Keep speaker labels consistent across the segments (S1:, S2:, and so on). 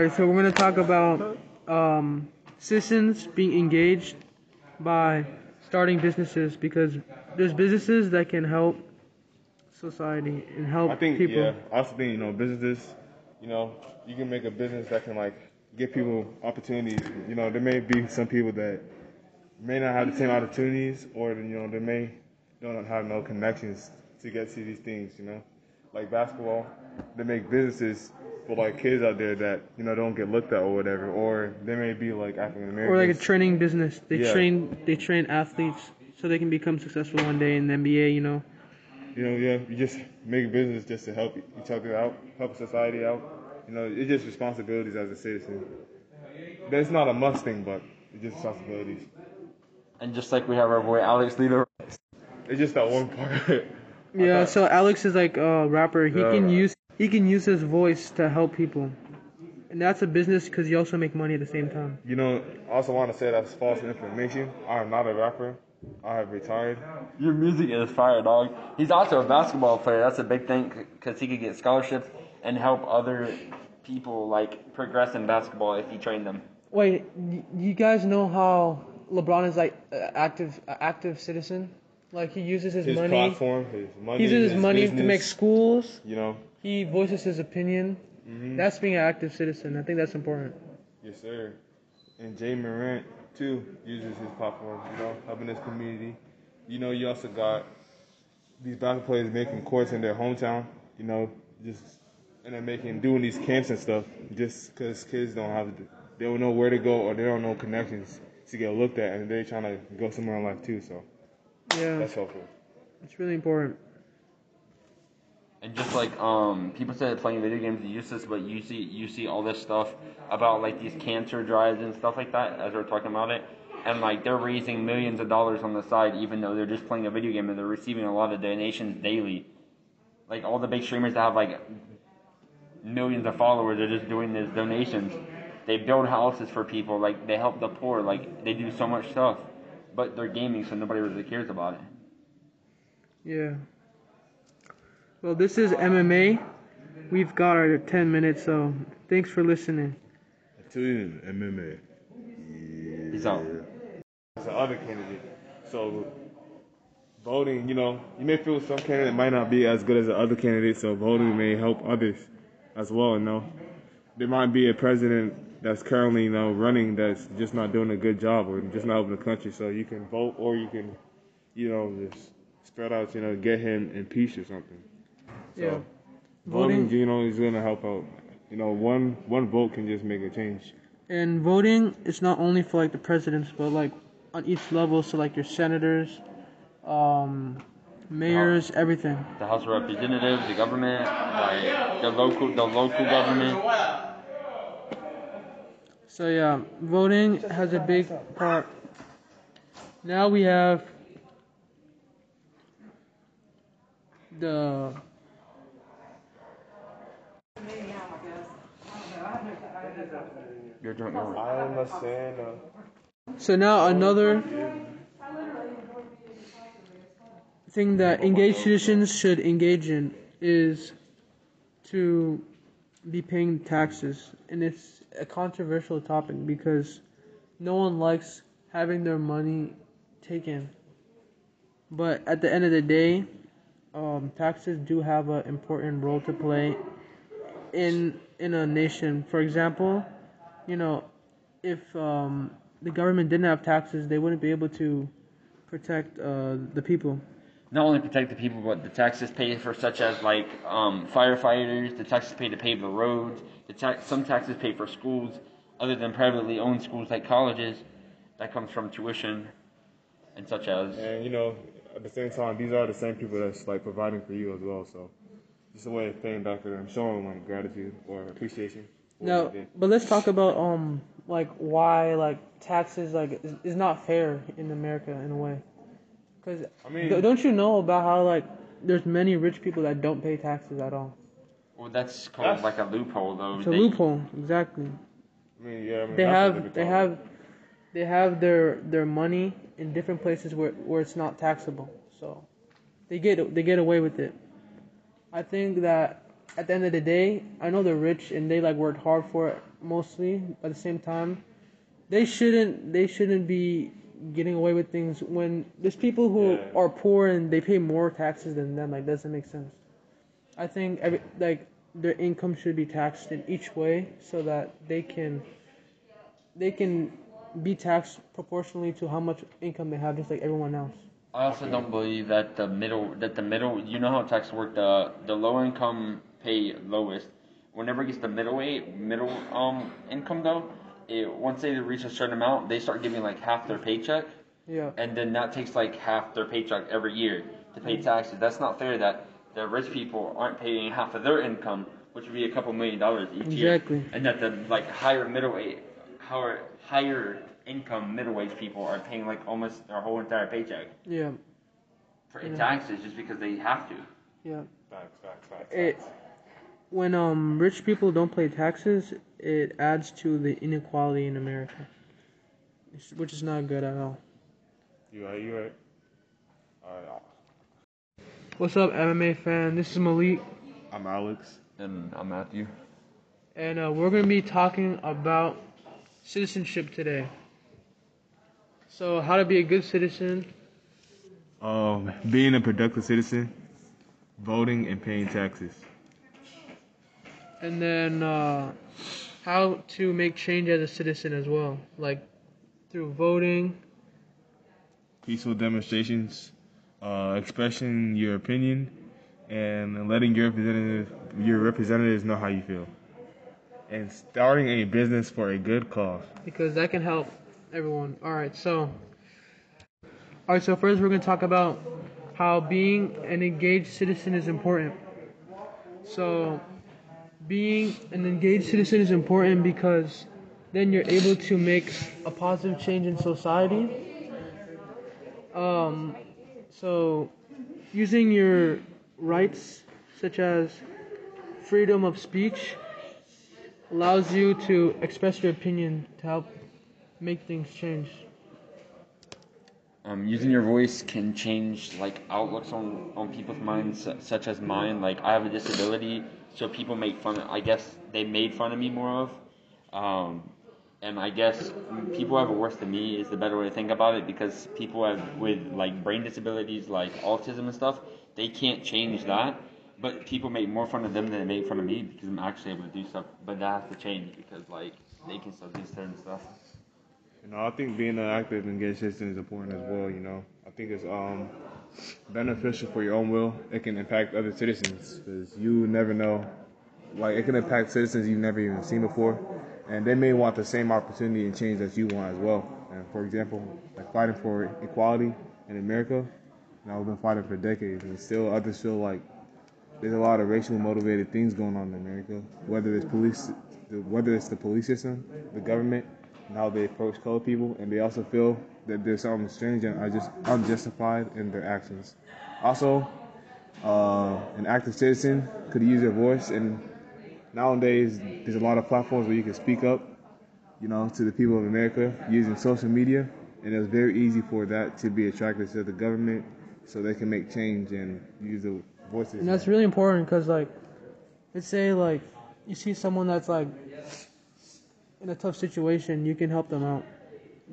S1: Alright, so we're gonna talk about um, citizens being engaged by starting businesses because there's businesses that can help society and help
S2: I think
S1: people.
S2: yeah. I also think you know businesses. You know, you can make a business that can like give people opportunities. You know, there may be some people that may not have the same opportunities, or you know, they may don't have no connections to get to these things. You know, like basketball, they make businesses for like kids out there that you know don't get looked at or whatever, or they may be like African Americans.
S1: or like a training business. They
S2: Yeah.
S1: train they train athletes so they can become successful one day in the NBA. You know.
S2: you know, yeah, you just make a business just to help each other out, help society out. You know, it's just responsibilities as a citizen. That's not a must thing, but it's just responsibilities.
S3: And just like we have our boy Alex Leader.
S2: It's just that one part.
S1: Yeah.
S2: thought-
S1: So Alex is like a rapper. He
S2: Yeah.
S1: can use he can use his voice to help people, and that's a business because you also make money at the same time.
S2: You know, I also want to say that's false information. I am not a rapper. I have retired.
S3: Your music is fire, dog. He's also a basketball player. That's a big thing because he could get scholarships and help other people like progress in basketball if he trained them.
S1: Wait, you guys know how LeBron is like active active citizen? Like he uses his,
S2: His
S1: money.
S2: platform, his money,
S1: He uses his money to make schools.
S2: You know,
S1: He voices his opinion.
S2: Mhm.
S1: That's being an active citizen. I think that's important.
S2: yes, sir. And Ja Morant too uses his platform. You know, helping his community. You know, you also got these basketball players making courts in their hometown. You know, just and they're making doing these camps and stuff just because kids don't have they don't know where to go or they don't know connections to get looked at and they're trying to go somewhere in life too. So
S1: Yeah,
S2: that's helpful.
S1: it's really important.
S3: And just like um, people said playing video games is useless, but you see you see all this stuff about like these cancer drives and stuff like that as we're talking about it, and like they're raising millions of dollars on the side, even though they're just playing a video game and they're receiving a lot of donations daily. Like all the big streamers that have like millions of followers are just doing these donations. They build houses for people, like they help the poor, like they do so much stuff, but they're gaming, so nobody really cares about it.
S1: Yeah. Well, this is MMA. We've got our 10 minutes, so thanks for listening.
S2: Tune in MMA.
S3: Peace out.
S2: As the other candidate. So voting, you know, you may feel some candidate might not be as good as the other candidate, so voting may help others as well, you know. There might be a president that's currently, you know, running that's just not doing a good job or just not helping the country. So you can vote or you can, you know, just spread out, you know, get him impeached or something. So
S1: Yeah.
S2: voting,
S1: Voting
S2: you know, is gonna help out. You know, one one vote can just make a change.
S1: and voting is not only for like the presidents, but like on each level, so like your senators, um, mayors, everything.
S3: the House of Representatives, the government, like the local, the local government.
S1: So yeah, voting has a big part. Now we have the
S3: Your joint memory.
S2: I understand.
S1: so now another thing that engaged citizens should engage in is to be paying taxes, and it's a controversial topic because no one likes having their money taken. But at the end of the day, um, taxes do have an important role to play in in a nation. For example, you know, if um, the government didn't have taxes, they wouldn't be able to protect uh, the people.
S3: Not only protect the people, but the taxes paid for such as like um, firefighters, the taxes paid to pave the roads, the tax, some taxes paid for schools, other than privately owned schools like colleges. That comes from tuition, and such as.
S2: And you know, at the same time, these are the same people that's like providing for you as well. So, just a way of paying back to them, showing them like gratitude or appreciation. for
S1: No, but let's talk about um like why like taxes like is, is not fair in America in a way. Cause
S2: I mean-
S1: d- don't you know about how like there's many rich people that don't pay taxes at all.
S3: Well, that's called
S2: That's-
S3: like a loophole, though.
S1: It's a
S3: They-
S1: loophole, exactly.
S2: I mean, yeah, I mean,
S1: They have they have they have their their money in different places where where it's not taxable. So they get they get away with it. I think that at the end of the day, I know they're rich and they like worked hard for it mostly. But at the same time, they shouldn't they shouldn't be getting away with things when there's people who
S2: Yeah.
S1: are poor and they pay more taxes than them. Like doesn't make sense. I think every like their income should be taxed in each way so that they can they can be taxed proportionally to how much income they have, just like everyone else.
S3: I also don't believe that the middle that the middle you know how taxes work the the low income pay lowest. Whenever it gets the middle way middle um income though, it once they reach a certain amount, they start giving like half their paycheck,
S1: Yeah.
S3: and then that takes like half their paycheck every year to pay taxes. That's not fair. That the rich people aren't paying half of their income, which would be a couple million dollars each year,
S1: Exactly.
S3: and that the like higher middle way, higher higher income middle wage people are paying like almost their whole entire paycheck
S1: Yeah.
S3: for
S1: Yeah.
S3: taxes just because they have to.
S1: Yeah.
S2: Facts, facts, facts.
S1: It when um rich people don't pay taxes, it adds to the inequality in America, which is not good at all.
S2: You right, you right. Alright,
S1: What's up, MMA fan? This is Malik,
S2: I'm Alex.
S3: And I'm Matthew.
S1: and uh, we're gonna be talking about citizenship today. So, how to be a good citizen,
S2: Um, being a productive citizen, voting and paying taxes.
S1: and then uh, how to make change as a citizen as well, like through voting.
S2: Peaceful demonstrations, uh, expressing your opinion, and letting your representative, your representatives know how you feel. And starting a business for a good cause.
S1: because that can help everyone. All right, so all right, so first we're going to talk about how being an engaged citizen is important. So being an engaged citizen is important because then you're able to make a positive change in society. Um, so using your rights such as freedom of speech allows you to express your opinion to help make things change.
S3: Um, using your voice can change like outlooks on, on people's minds, such as mine. Like I have a disability, so people make fun. Of, I guess they made fun of me more of, um, and I guess people have it worse than me is the better way to think about it because people have with like brain disabilities, like autism and stuff, they can't change that. But people make more fun of them than they make fun of me because I'm actually able to do stuff. But that has to change because like they can still do certain stuff.
S2: You know, I think being active and engaged citizen is important as well. You know, I think it's um beneficial for your own will. It can impact other citizens because you never know. Like it can impact citizens you've never even seen before, and they may want the same opportunity and change that you want as well. And for example, like fighting for equality in America, know, we've been fighting for decades, and still others feel like there's a lot of racially motivated things going on in America. Whether it's police, whether it's the police system, the government, and how they approach colored people, and they also feel that there's something strange and just unjustified in their actions. Also, uh, an active citizen could use their voice, and nowadays there's a lot of platforms where you can speak up, you know, to the people of America using social media, and it's very easy for that to be attractive to the government, so they can make change and use the voices.
S1: And that's really important because, like, let's say, like, you see someone that's, like, in a tough situation, you can help them out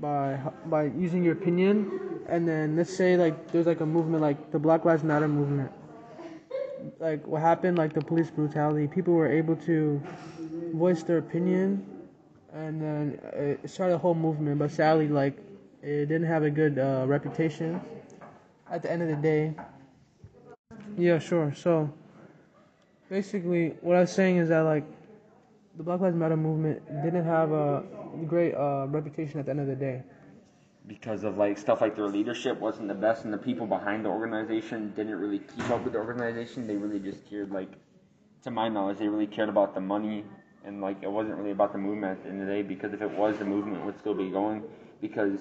S1: by by using your opinion. And then let's say, like, there's, like, a movement, like the Black Lives Matter movement. Like, what happened, like, the police brutality, people were able to voice their opinion, and then it started a whole movement. But sadly, like, it didn't have a good uh, reputation at the end of the day. Yeah, sure. So basically, what I was saying is that like the Black Lives Matter movement didn't have a great uh, reputation at the end of the day.
S3: because of like stuff like their leadership wasn't the best and the people behind the organization didn't really keep up with the organization they really just cared like to my knowledge they really cared about the money and like it wasn't really about the movement at the end of the day because if it was the movement would still be going because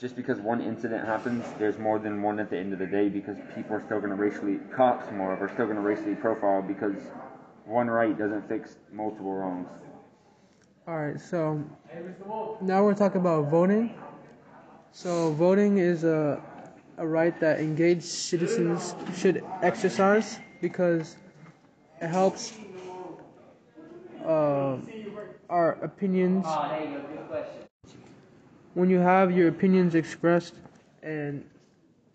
S3: just because one incident happens there's more than one at the end of the day because people are still going to racially cops more are still going to racially profile because one right doesn't fix multiple wrongs.
S1: All right, so now we're talking about voting. So voting is a a right that engaged citizens should exercise because it helps uh, our opinions. When you have your opinions expressed and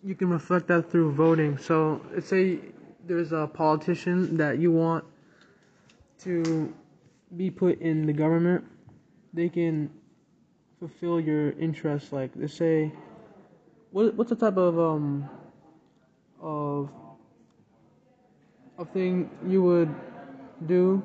S1: you can reflect that through voting. So let's say there's a politician that you want to be put in the government they can fulfill your interests. Like let's say what what's the type of um of of thing you would do